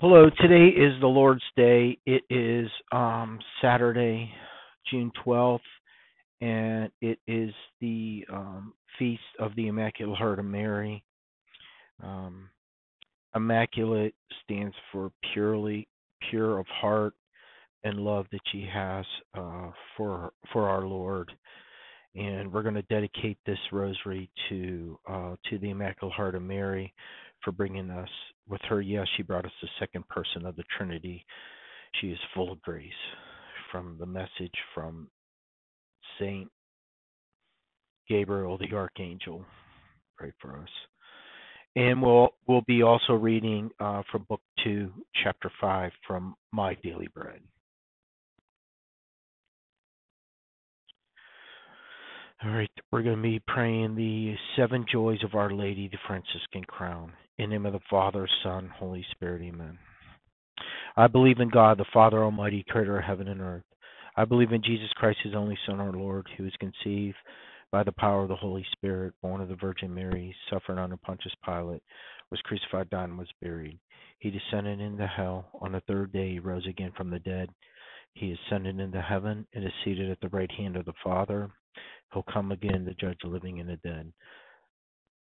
Hello, today is the Lord's Day. It is um, Saturday, June 12th, and it is the um, feast of the Immaculate Heart of Mary. Um, Immaculate stands for purely, pure of heart and love that she has uh, for for our Lord. And we're going to dedicate this rosary to uh, to the Immaculate Heart of Mary for bringing us with her. Yes, she brought us the second person of the Trinity. She is full of grace from the message from Saint Gabriel the Archangel. Pray for us. And we'll we'll be also reading uh, from Book Two, Chapter Five, from My Daily Bread. All right, we're going to be praying the seven joys of Our Lady, the Franciscan Crown. In the name of the Father, Son, Holy Spirit, Amen. I believe in God, the Father Almighty, creator of heaven and earth. I believe in Jesus Christ, his only Son, our Lord, who was conceived by the power of the Holy Spirit, born of the Virgin Mary, suffered under Pontius Pilate, was crucified, died, and was buried. He descended into hell. On the third day, he rose again from the dead. He ascended into heaven and is seated at the right hand of the Father. He'll come again to judge the living and the dead.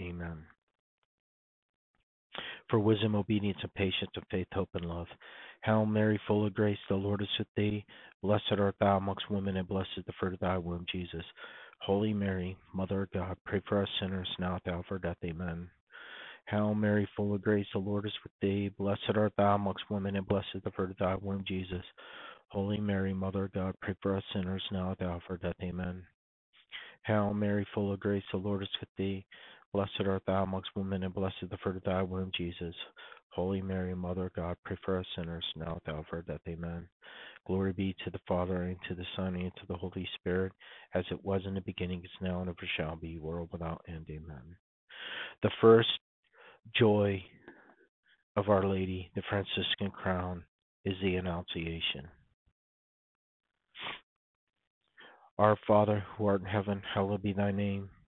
Amen. For wisdom, obedience, and patience, and faith, hope, and love. Hail Mary, full of grace, the Lord is with thee. Blessed art thou amongst women, and blessed is the fruit of thy womb, Jesus. Holy Mary, Mother of God, pray for us sinners now at the hour of our death. Amen. Hail Mary, full of grace, the Lord is with thee. Blessed art thou amongst women, and blessed is the fruit of thy womb, Jesus. Holy Mary, Mother of God, pray for us sinners now at the hour of our death. Amen. Hail Mary, full of grace, the Lord is with thee. Blessed art thou amongst women, and blessed the fruit of thy womb, Jesus. Holy Mary, Mother of God, pray for us sinners now at the hour of our death. Amen. Glory be to the Father, and to the Son, and to the Holy Spirit, as it was in the beginning, is now, and ever shall be, world without end. Amen. The first joy of Our Lady, the Franciscan crown, is the Annunciation. Our Father, who art in heaven, hallowed be thy name.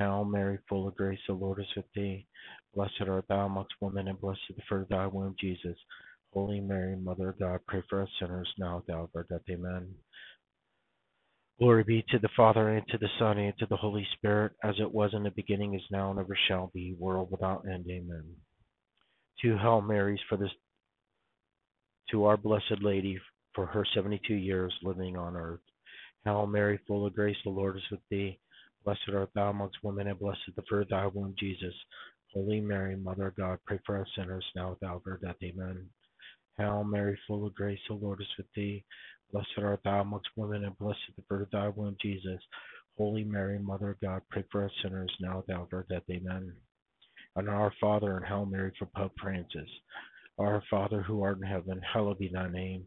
Hail Mary, full of grace, the Lord is with thee. Blessed art thou amongst women, and blessed is the fruit of thy womb, Jesus. Holy Mary, Mother of God, pray for us sinners now at the hour of our death. Amen. Glory be to the Father, and to the Son, and to the Holy Spirit, as it was in the beginning, is now, and ever shall be, world without end. Amen. Two Hail Marys for this, to our Blessed Lady for her seventy-two years living on earth. Hail Mary, full of grace, the Lord is with thee. Blessed art thou amongst women, and blessed the fruit of thy womb, Jesus. Holy Mary, Mother of God, pray for us sinners now at the hour of death. Amen. Hail Mary, full of grace, the Lord is with thee. Blessed art thou amongst women, and blessed the fruit of thy womb, Jesus. Holy Mary, Mother of God, pray for us sinners now at the hour of death. Amen. And our Father, and Hail Mary for Pope Francis. Our Father, who art in heaven, hallowed be thy name.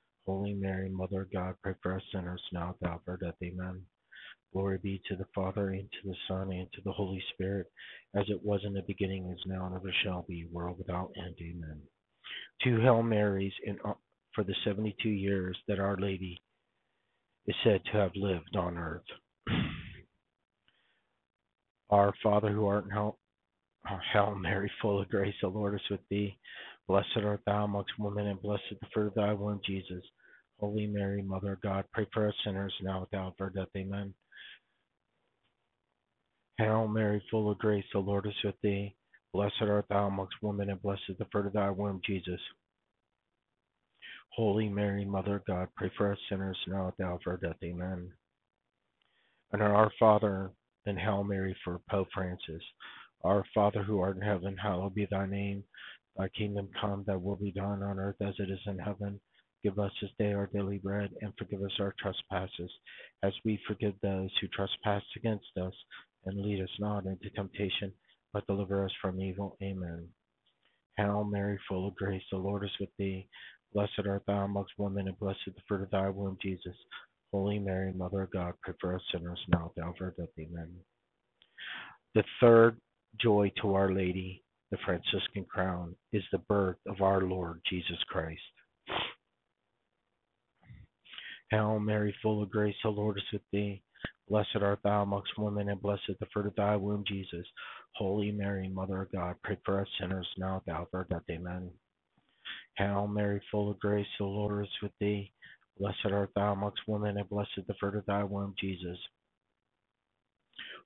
Holy Mary, Mother of God, pray for us sinners now at the hour of death. Amen. Glory be to the Father, and to the Son, and to the Holy Spirit, as it was in the beginning, is now, and ever shall be, world without end. Amen. Two Hail Marys in, uh, for the 72 years that Our Lady is said to have lived on earth. Our Father who art in hell, uh, Hail Mary, full of grace, the Lord is with thee. Blessed art thou amongst women, and blessed the fruit of thy womb, Jesus. Holy Mary, Mother of God, pray for us sinners now at the hour of our death. Amen. Hail Mary, full of grace, the Lord is with thee. Blessed art thou amongst women, and blessed the fruit of thy womb, Jesus. Holy Mary, Mother of God, pray for us sinners now at the hour of our death. Amen. And our Father, and Hail Mary for Pope Francis. Our Father who art in heaven, hallowed be thy name. Thy kingdom come, thy will be done on earth as it is in heaven. Give us this day our daily bread, and forgive us our trespasses, as we forgive those who trespass against us. And lead us not into temptation, but deliver us from evil. Amen. Hail Mary, full of grace, the Lord is with thee. Blessed art thou amongst women, and blessed the fruit of thy womb, Jesus. Holy Mary, Mother of God, pray for us sinners now at the hour of our death. Amen. The third joy to Our Lady the Franciscan crown, is the birth of our Lord Jesus Christ. Hail Mary, full of grace, the Lord is with thee. Blessed art thou amongst women, and blessed the fruit of thy womb, Jesus. Holy Mary, Mother of God, pray for us sinners now at the hour of our death. Amen. Hail Mary, full of grace, the Lord is with thee. Blessed art thou amongst women, and blessed the fruit of thy womb, Jesus.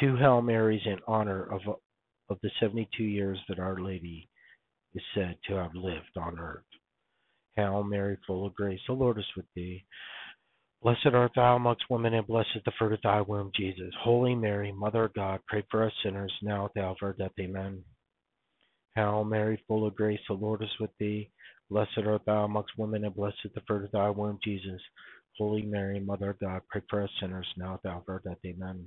Two Hail Marys in honor of, of the 72 years that Our Lady is said to have lived on earth. Hail Mary, full of grace, the Lord is with thee. Blessed art thou amongst women, and blessed is the fruit of thy womb, Jesus. Holy Mary, Mother of God, pray for us sinners, now at the hour of our death. Amen. Hail Mary, full of grace, the Lord is with thee. Blessed art thou amongst women, and blessed is the fruit of thy womb, Jesus. Holy Mary, Mother of God, pray for us sinners, now at the hour of our death. Amen.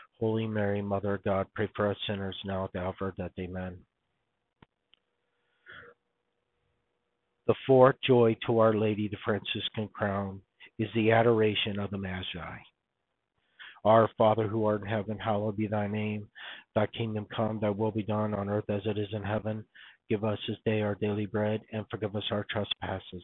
Holy Mary, Mother of God, pray for us sinners now at the hour of our death. Amen. The fourth joy to Our Lady, the Franciscan crown, is the adoration of the Magi. Our Father who art in heaven, hallowed be thy name. Thy kingdom come, thy will be done on earth as it is in heaven. Give us this day our daily bread, and forgive us our trespasses,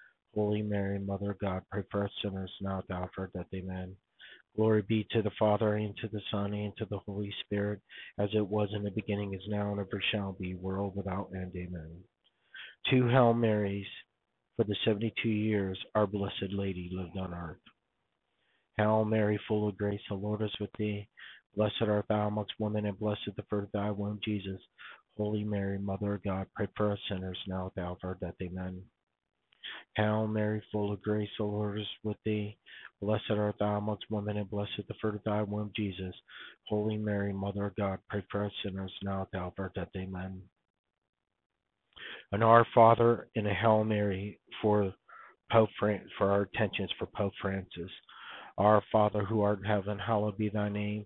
Holy Mary, Mother of God, pray for us sinners now at the hour of our death. Amen. Glory be to the Father, and to the Son, and to the Holy Spirit, as it was in the beginning, is now, and ever shall be, world without end. Amen. Two Hail Marys for the seventy two years our Blessed Lady lived on earth. Hail Mary, full of grace, the Lord is with thee. Blessed art thou amongst women, and blessed the fruit of thy womb, Jesus. Holy Mary, Mother of God, pray for us sinners now at the hour of our death. Amen. Hail Mary, full of grace, the Lord is with thee. Blessed art thou amongst women, and blessed the fruit of thy womb, Jesus. Holy Mary, Mother of God, pray for us sinners now at the hour of our death. Amen. And our Father in a Hail Mary for Pope Fran- for our attentions for Pope Francis. Our Father who art in heaven, hallowed be thy name.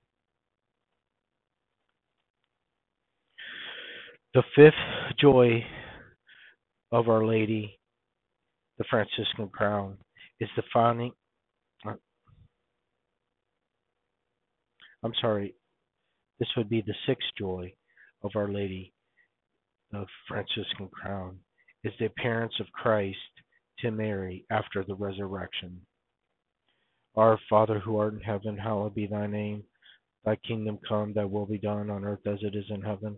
The fifth joy of Our Lady, the Franciscan crown, is the finding. uh, I'm sorry, this would be the sixth joy of Our Lady, the Franciscan crown, is the appearance of Christ to Mary after the resurrection. Our Father who art in heaven, hallowed be thy name. Thy kingdom come, thy will be done on earth as it is in heaven.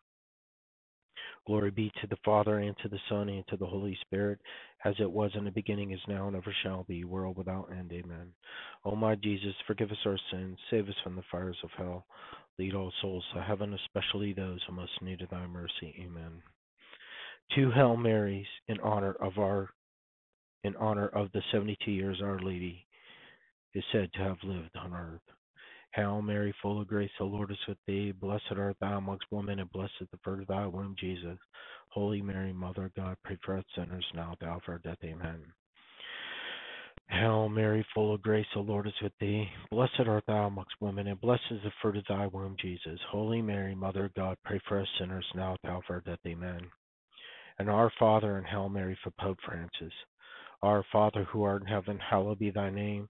Glory be to the Father, and to the Son, and to the Holy Spirit, as it was in the beginning, is now, and ever shall be, world without end. Amen. O my Jesus, forgive us our sins, save us from the fires of hell, lead all souls to heaven, especially those who most need of thy mercy. Amen. Two Hail Marys in honor of our in honor of the seventy two years Our Lady is said to have lived on earth. Hail Mary, full of grace, the Lord is with thee. Blessed art thou amongst women, and blessed is the fruit of thy womb, Jesus. Holy Mary, Mother of God, pray for us sinners now, at our death. Amen. Hail Mary, full of grace, the Lord is with thee. Blessed art thou amongst women, and blessed is the fruit of thy womb, Jesus. Holy Mary, Mother of God, pray for us sinners now, at our death. Amen. And our Father, and Hail Mary for Pope Francis. Our Father who art in heaven, hallowed be thy name.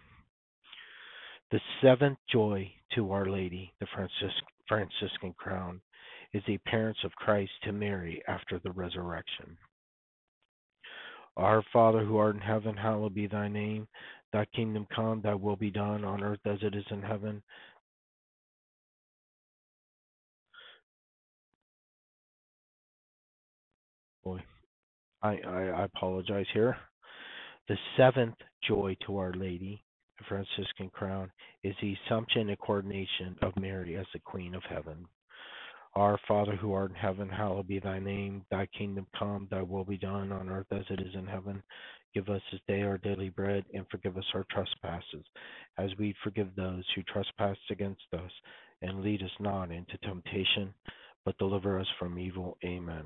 The seventh joy to Our Lady, the Franciscan crown, is the appearance of Christ to Mary after the resurrection. Our Father who art in heaven, hallowed be thy name. Thy kingdom come, thy will be done on earth as it is in heaven. Boy, I, I, I apologize here. The seventh joy to Our Lady Franciscan crown is the assumption and coronation of Mary as the Queen of Heaven. Our Father who art in heaven, hallowed be thy name. Thy kingdom come, thy will be done on earth as it is in heaven. Give us this day our daily bread, and forgive us our trespasses, as we forgive those who trespass against us. And lead us not into temptation, but deliver us from evil. Amen.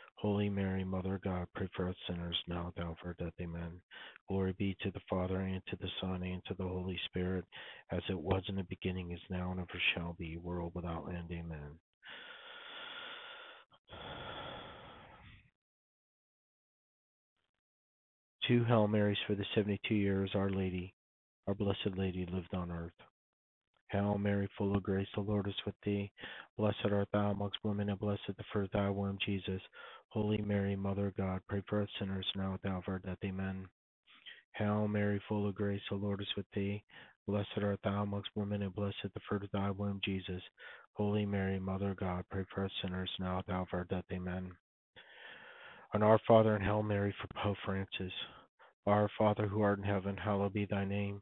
Holy Mary, Mother of God, pray for us sinners now and at our death. Amen. Glory be to the Father, and to the Son, and to the Holy Spirit, as it was in the beginning, is now, and ever shall be, world without end. Amen. Two Hail Marys for the 72 years Our Lady, our Blessed Lady, lived on earth. Hail Mary, full of grace, the Lord is with thee. Blessed art thou amongst women, and blessed the fruit of thy womb, Jesus. Holy Mary, Mother of God, pray for us sinners now at the hour of our death. Amen. Hail Mary, full of grace, the Lord is with thee. Blessed art thou amongst women, and blessed the fruit of thy womb, Jesus. Holy Mary, Mother of God, pray for us sinners now at the hour of our death. Amen. And our Father and Hail Mary for Pope Francis. Our Father who art in heaven, hallowed be thy name.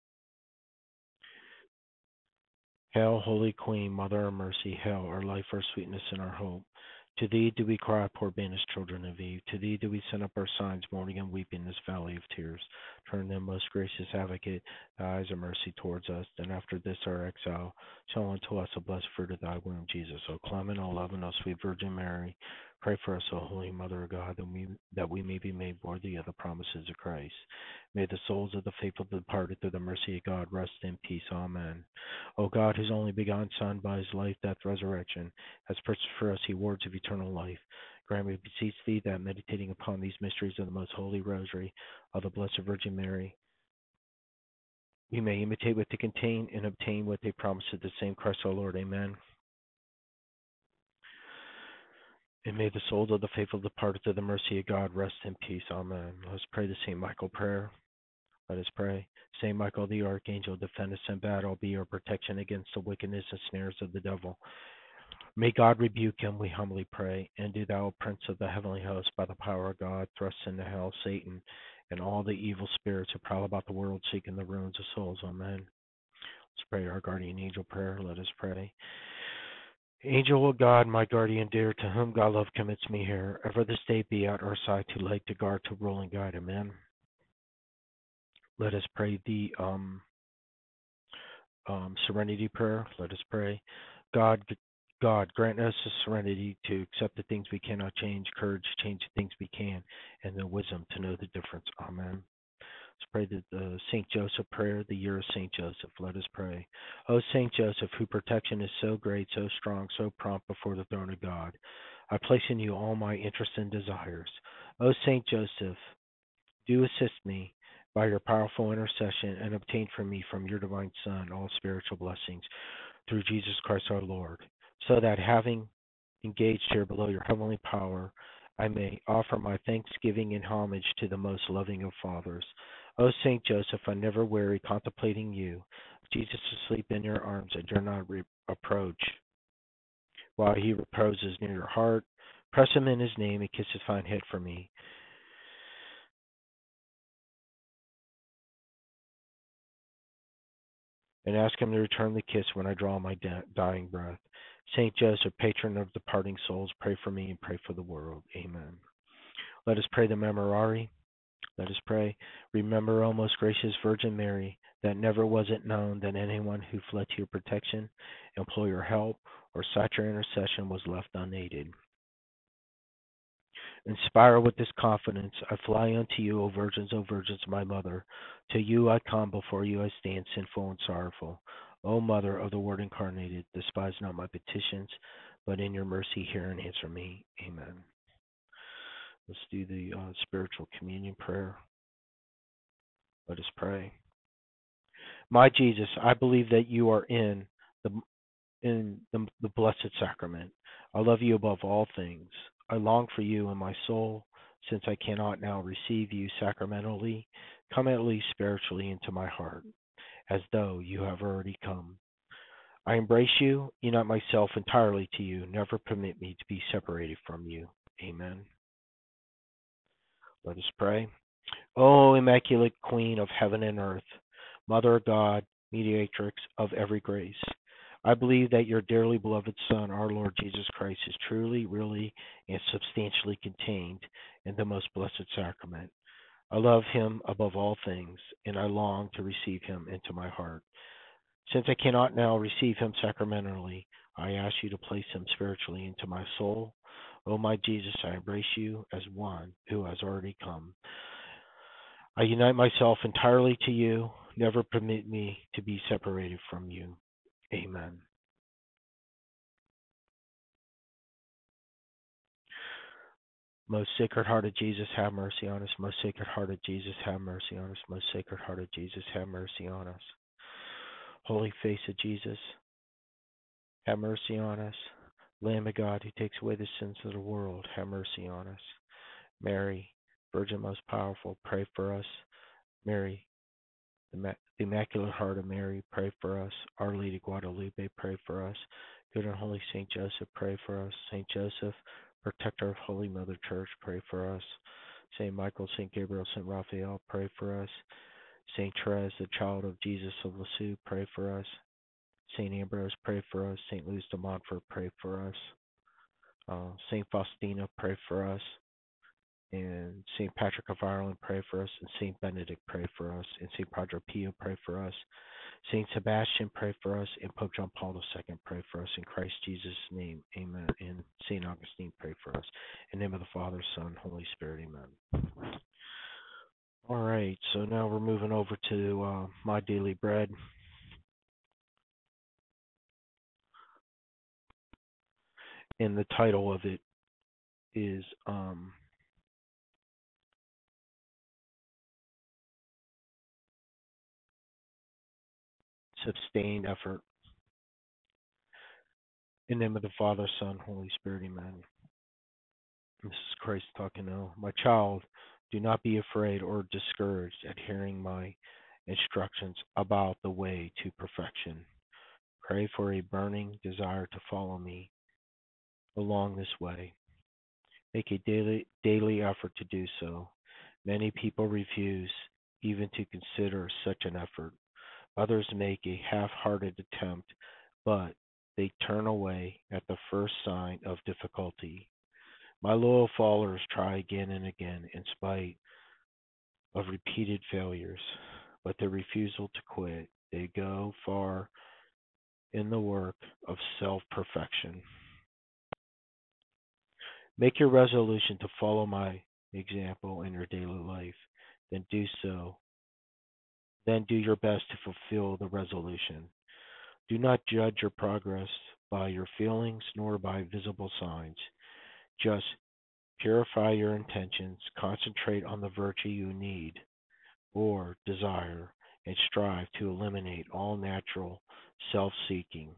Hail, Holy Queen, Mother of Mercy, hail, our life, our sweetness, and our hope. To thee do we cry, poor banished children of Eve. To thee do we send up our signs, mourning and weeping in this valley of tears. Turn then, most gracious advocate, thy eyes of mercy towards us. Then after this our exile, show unto us the blessed fruit of thy womb, Jesus. O clement, O loving, O sweet Virgin Mary, pray for us, O Holy Mother of God, that we, that we may be made worthy of the promises of Christ. May the souls of the faithful departed through the mercy of God rest in peace. Amen. O God, whose only begotten Son, by his life, death, resurrection, has purchased for us the rewards of eternal life, grant we beseech thee that, meditating upon these mysteries of the most holy rosary of the Blessed Virgin Mary, we may imitate what they contain and obtain what they promise of the same Christ our Lord. Amen. And may the souls of the faithful departed to the mercy of God rest in peace. Amen. Let's pray the St. Michael prayer. Let us pray. Saint Michael the Archangel, defend us in battle, be our protection against the wickedness and snares of the devil. May God rebuke him, we humbly pray. And do thou, Prince of the heavenly host, by the power of God, thrust into hell Satan and all the evil spirits who prowl about the world seeking the ruins of souls. Amen. Let's pray our guardian angel prayer. Let us pray. Angel of God, my guardian dear, to whom God love commits me here, ever this day be at our side to light, to guard, to rule and guide. Amen. Let us pray the um, um, serenity prayer. Let us pray. God, God, grant us the serenity to accept the things we cannot change, courage to change the things we can, and the wisdom to know the difference. Amen. Let's pray the, the Saint Joseph prayer, the year of Saint Joseph. Let us pray. O Saint Joseph, whose protection is so great, so strong, so prompt before the throne of God, I place in you all my interests and desires. O Saint Joseph, do assist me by your powerful intercession and obtain for me from your divine Son all spiritual blessings through Jesus Christ our Lord, so that having engaged here below your heavenly power, I may offer my thanksgiving and homage to the most loving of fathers. O Saint Joseph, I never weary contemplating you. Jesus asleep in your arms, I dare not re- approach. While he reposes near your heart, press him in his name and kiss his fine head for me. and ask him to return the kiss when I draw my dying breath. Saint Joseph, patron of departing souls, pray for me and pray for the world. Amen. Let us pray the Memorare. Let us pray. Remember, O most gracious Virgin Mary, that never was it known that anyone who fled to your protection, implored your help, or sought your intercession was left unaided. Inspire with this confidence. I fly unto you, O virgins, O virgins, my mother. To you I come, before you I stand, sinful and sorrowful. O Mother of the Word incarnated, despise not my petitions, but in your mercy hear and answer me. Amen. Let's do the uh, spiritual communion prayer. Let us pray. My Jesus, I believe that you are in the in the, the blessed sacrament. I love you above all things. I long for you in my soul, since I cannot now receive you sacramentally. Come at least spiritually into my heart, as though you have already come. I embrace you, unite myself entirely to you. Never permit me to be separated from you. Amen. Let us pray. O Immaculate Queen of heaven and earth, Mother of God, mediatrix of every grace, I believe that your dearly beloved Son, our Lord Jesus Christ, is truly, really, and substantially contained in the most blessed sacrament. I love him above all things, and I long to receive him into my heart. Since I cannot now receive him sacramentally, I ask you to place him spiritually into my soul. O oh, my Jesus, I embrace you as one who has already come. I unite myself entirely to you. Never permit me to be separated from you. Amen. Most Sacred Heart of Jesus, have mercy on us. Most Sacred Heart of Jesus, have mercy on us. Most Sacred Heart of Jesus, have mercy on us. Holy Face of Jesus, have mercy on us. Lamb of God, who takes away the sins of the world, have mercy on us. Mary, Virgin most powerful, pray for us. Mary, the Immaculate Heart of Mary, pray for us. Our Lady Guadalupe, pray for us. Good and Holy Saint Joseph, pray for us. Saint Joseph, protector of Holy Mother Church, pray for us. Saint Michael, Saint Gabriel, Saint Raphael, pray for us. Saint Therese, the child of Jesus of Lisieux, pray for us. Saint Ambrose, pray for us. Saint Louis de Montfort, pray for us. Uh, Saint Faustina, pray for us. And Saint Patrick of Ireland, pray for us. And Saint Benedict, pray for us. And Saint Padre Pio, pray for us. Saint Sebastian, pray for us. And Pope John Paul II, pray for us. In Christ Jesus' name, amen. And Saint Augustine, pray for us. In the name of the Father, Son, Holy Spirit, amen. All right, so now we're moving over to uh, my daily bread. And the title of it is um, sustained effort. In the name of the Father, Son, Holy Spirit, Amen. This is Christ talking now. My child, do not be afraid or discouraged at hearing my instructions about the way to perfection. Pray for a burning desire to follow me along this way. Make a daily daily effort to do so. Many people refuse even to consider such an effort. Others make a half-hearted attempt, but they turn away at the first sign of difficulty. My loyal followers try again and again in spite of repeated failures, but their refusal to quit, they go far in the work of self perfection. Make your resolution to follow my example in your daily life, then do so then do your best to fulfill the resolution. Do not judge your progress by your feelings nor by visible signs. Just purify your intentions, concentrate on the virtue you need or desire, and strive to eliminate all natural self seeking.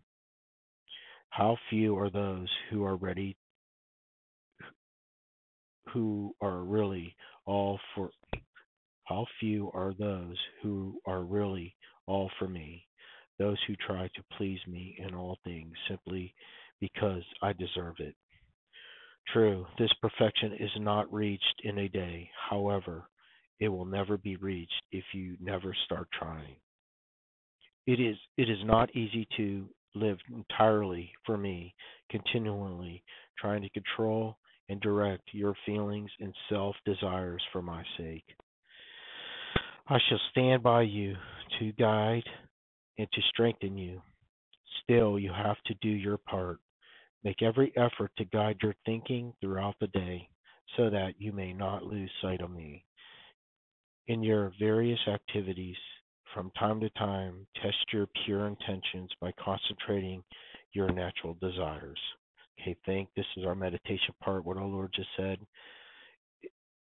How few are those who are ready, who are really all for how few are those who are really all for me, those who try to please me in all things simply because I deserve it. True, this perfection is not reached in a day. However, it will never be reached if you never start trying. It is it is not easy to live entirely for me, continually trying to control and direct your feelings and self desires for my sake. I shall stand by you to guide and to strengthen you. Still, you have to do your part. Make every effort to guide your thinking throughout the day so that you may not lose sight of me. In your various activities, from time to time, test your pure intentions by concentrating your natural desires. Okay, think this is our meditation part, what our Lord just said.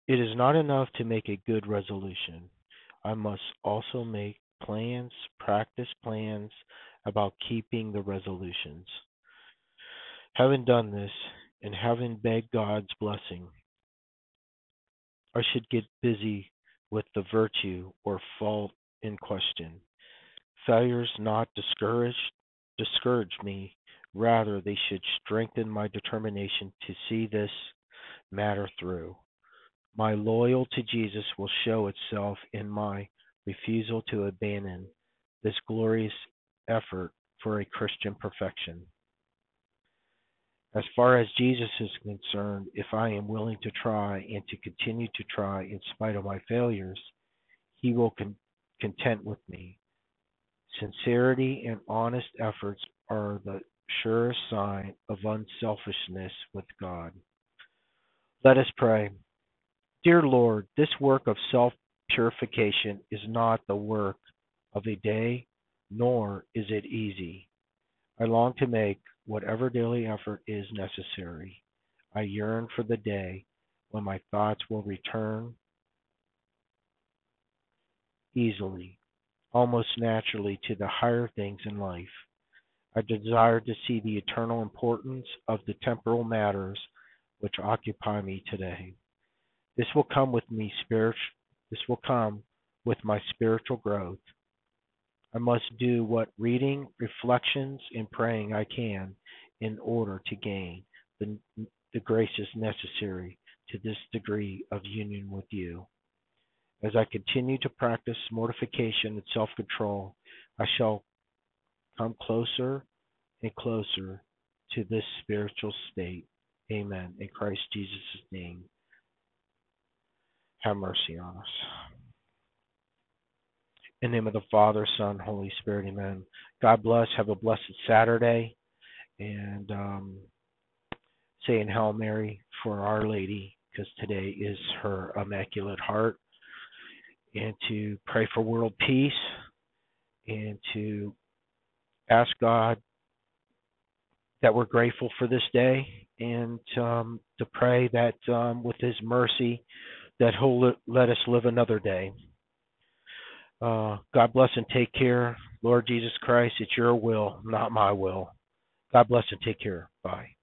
It is not enough to make a good resolution. I must also make plans, practice plans about keeping the resolutions. Having done this, and having begged God's blessing, I should get busy with the virtue or fault in question. Failures not discourage discourage me, rather they should strengthen my determination to see this matter through. My loyalty to Jesus will show itself in my refusal to abandon this glorious effort for a Christian perfection. As far as Jesus is concerned, if I am willing to try and to continue to try in spite of my failures, He will con- content with me. Sincerity and honest efforts are the surest sign of unselfishness with God. Let us pray. Dear Lord, this work of self purification is not the work of a day, nor is it easy. I long to make whatever daily effort is necessary. I yearn for the day when my thoughts will return easily, almost naturally, to the higher things in life. I desire to see the eternal importance of the temporal matters which occupy me today. This will come with me spirit this will come with my spiritual growth. I must do what reading, reflections, and praying I can in order to gain the, the graces necessary to this degree of union with you. As I continue to practice mortification and self control, I shall come closer and closer to this spiritual state. Amen. In Christ Jesus' name, have mercy on us. In the name of the Father, Son, Holy Spirit, Amen. God bless. Have a blessed Saturday. And um, saying Hail Mary for Our Lady, because today is her Immaculate Heart. And to pray for world peace and to ask God that we're grateful for this day and um, to pray that um, with His mercy that He'll let us live another day. Uh, God bless and take care. Lord Jesus Christ, it's your will, not my will. God bless and take care. Bye.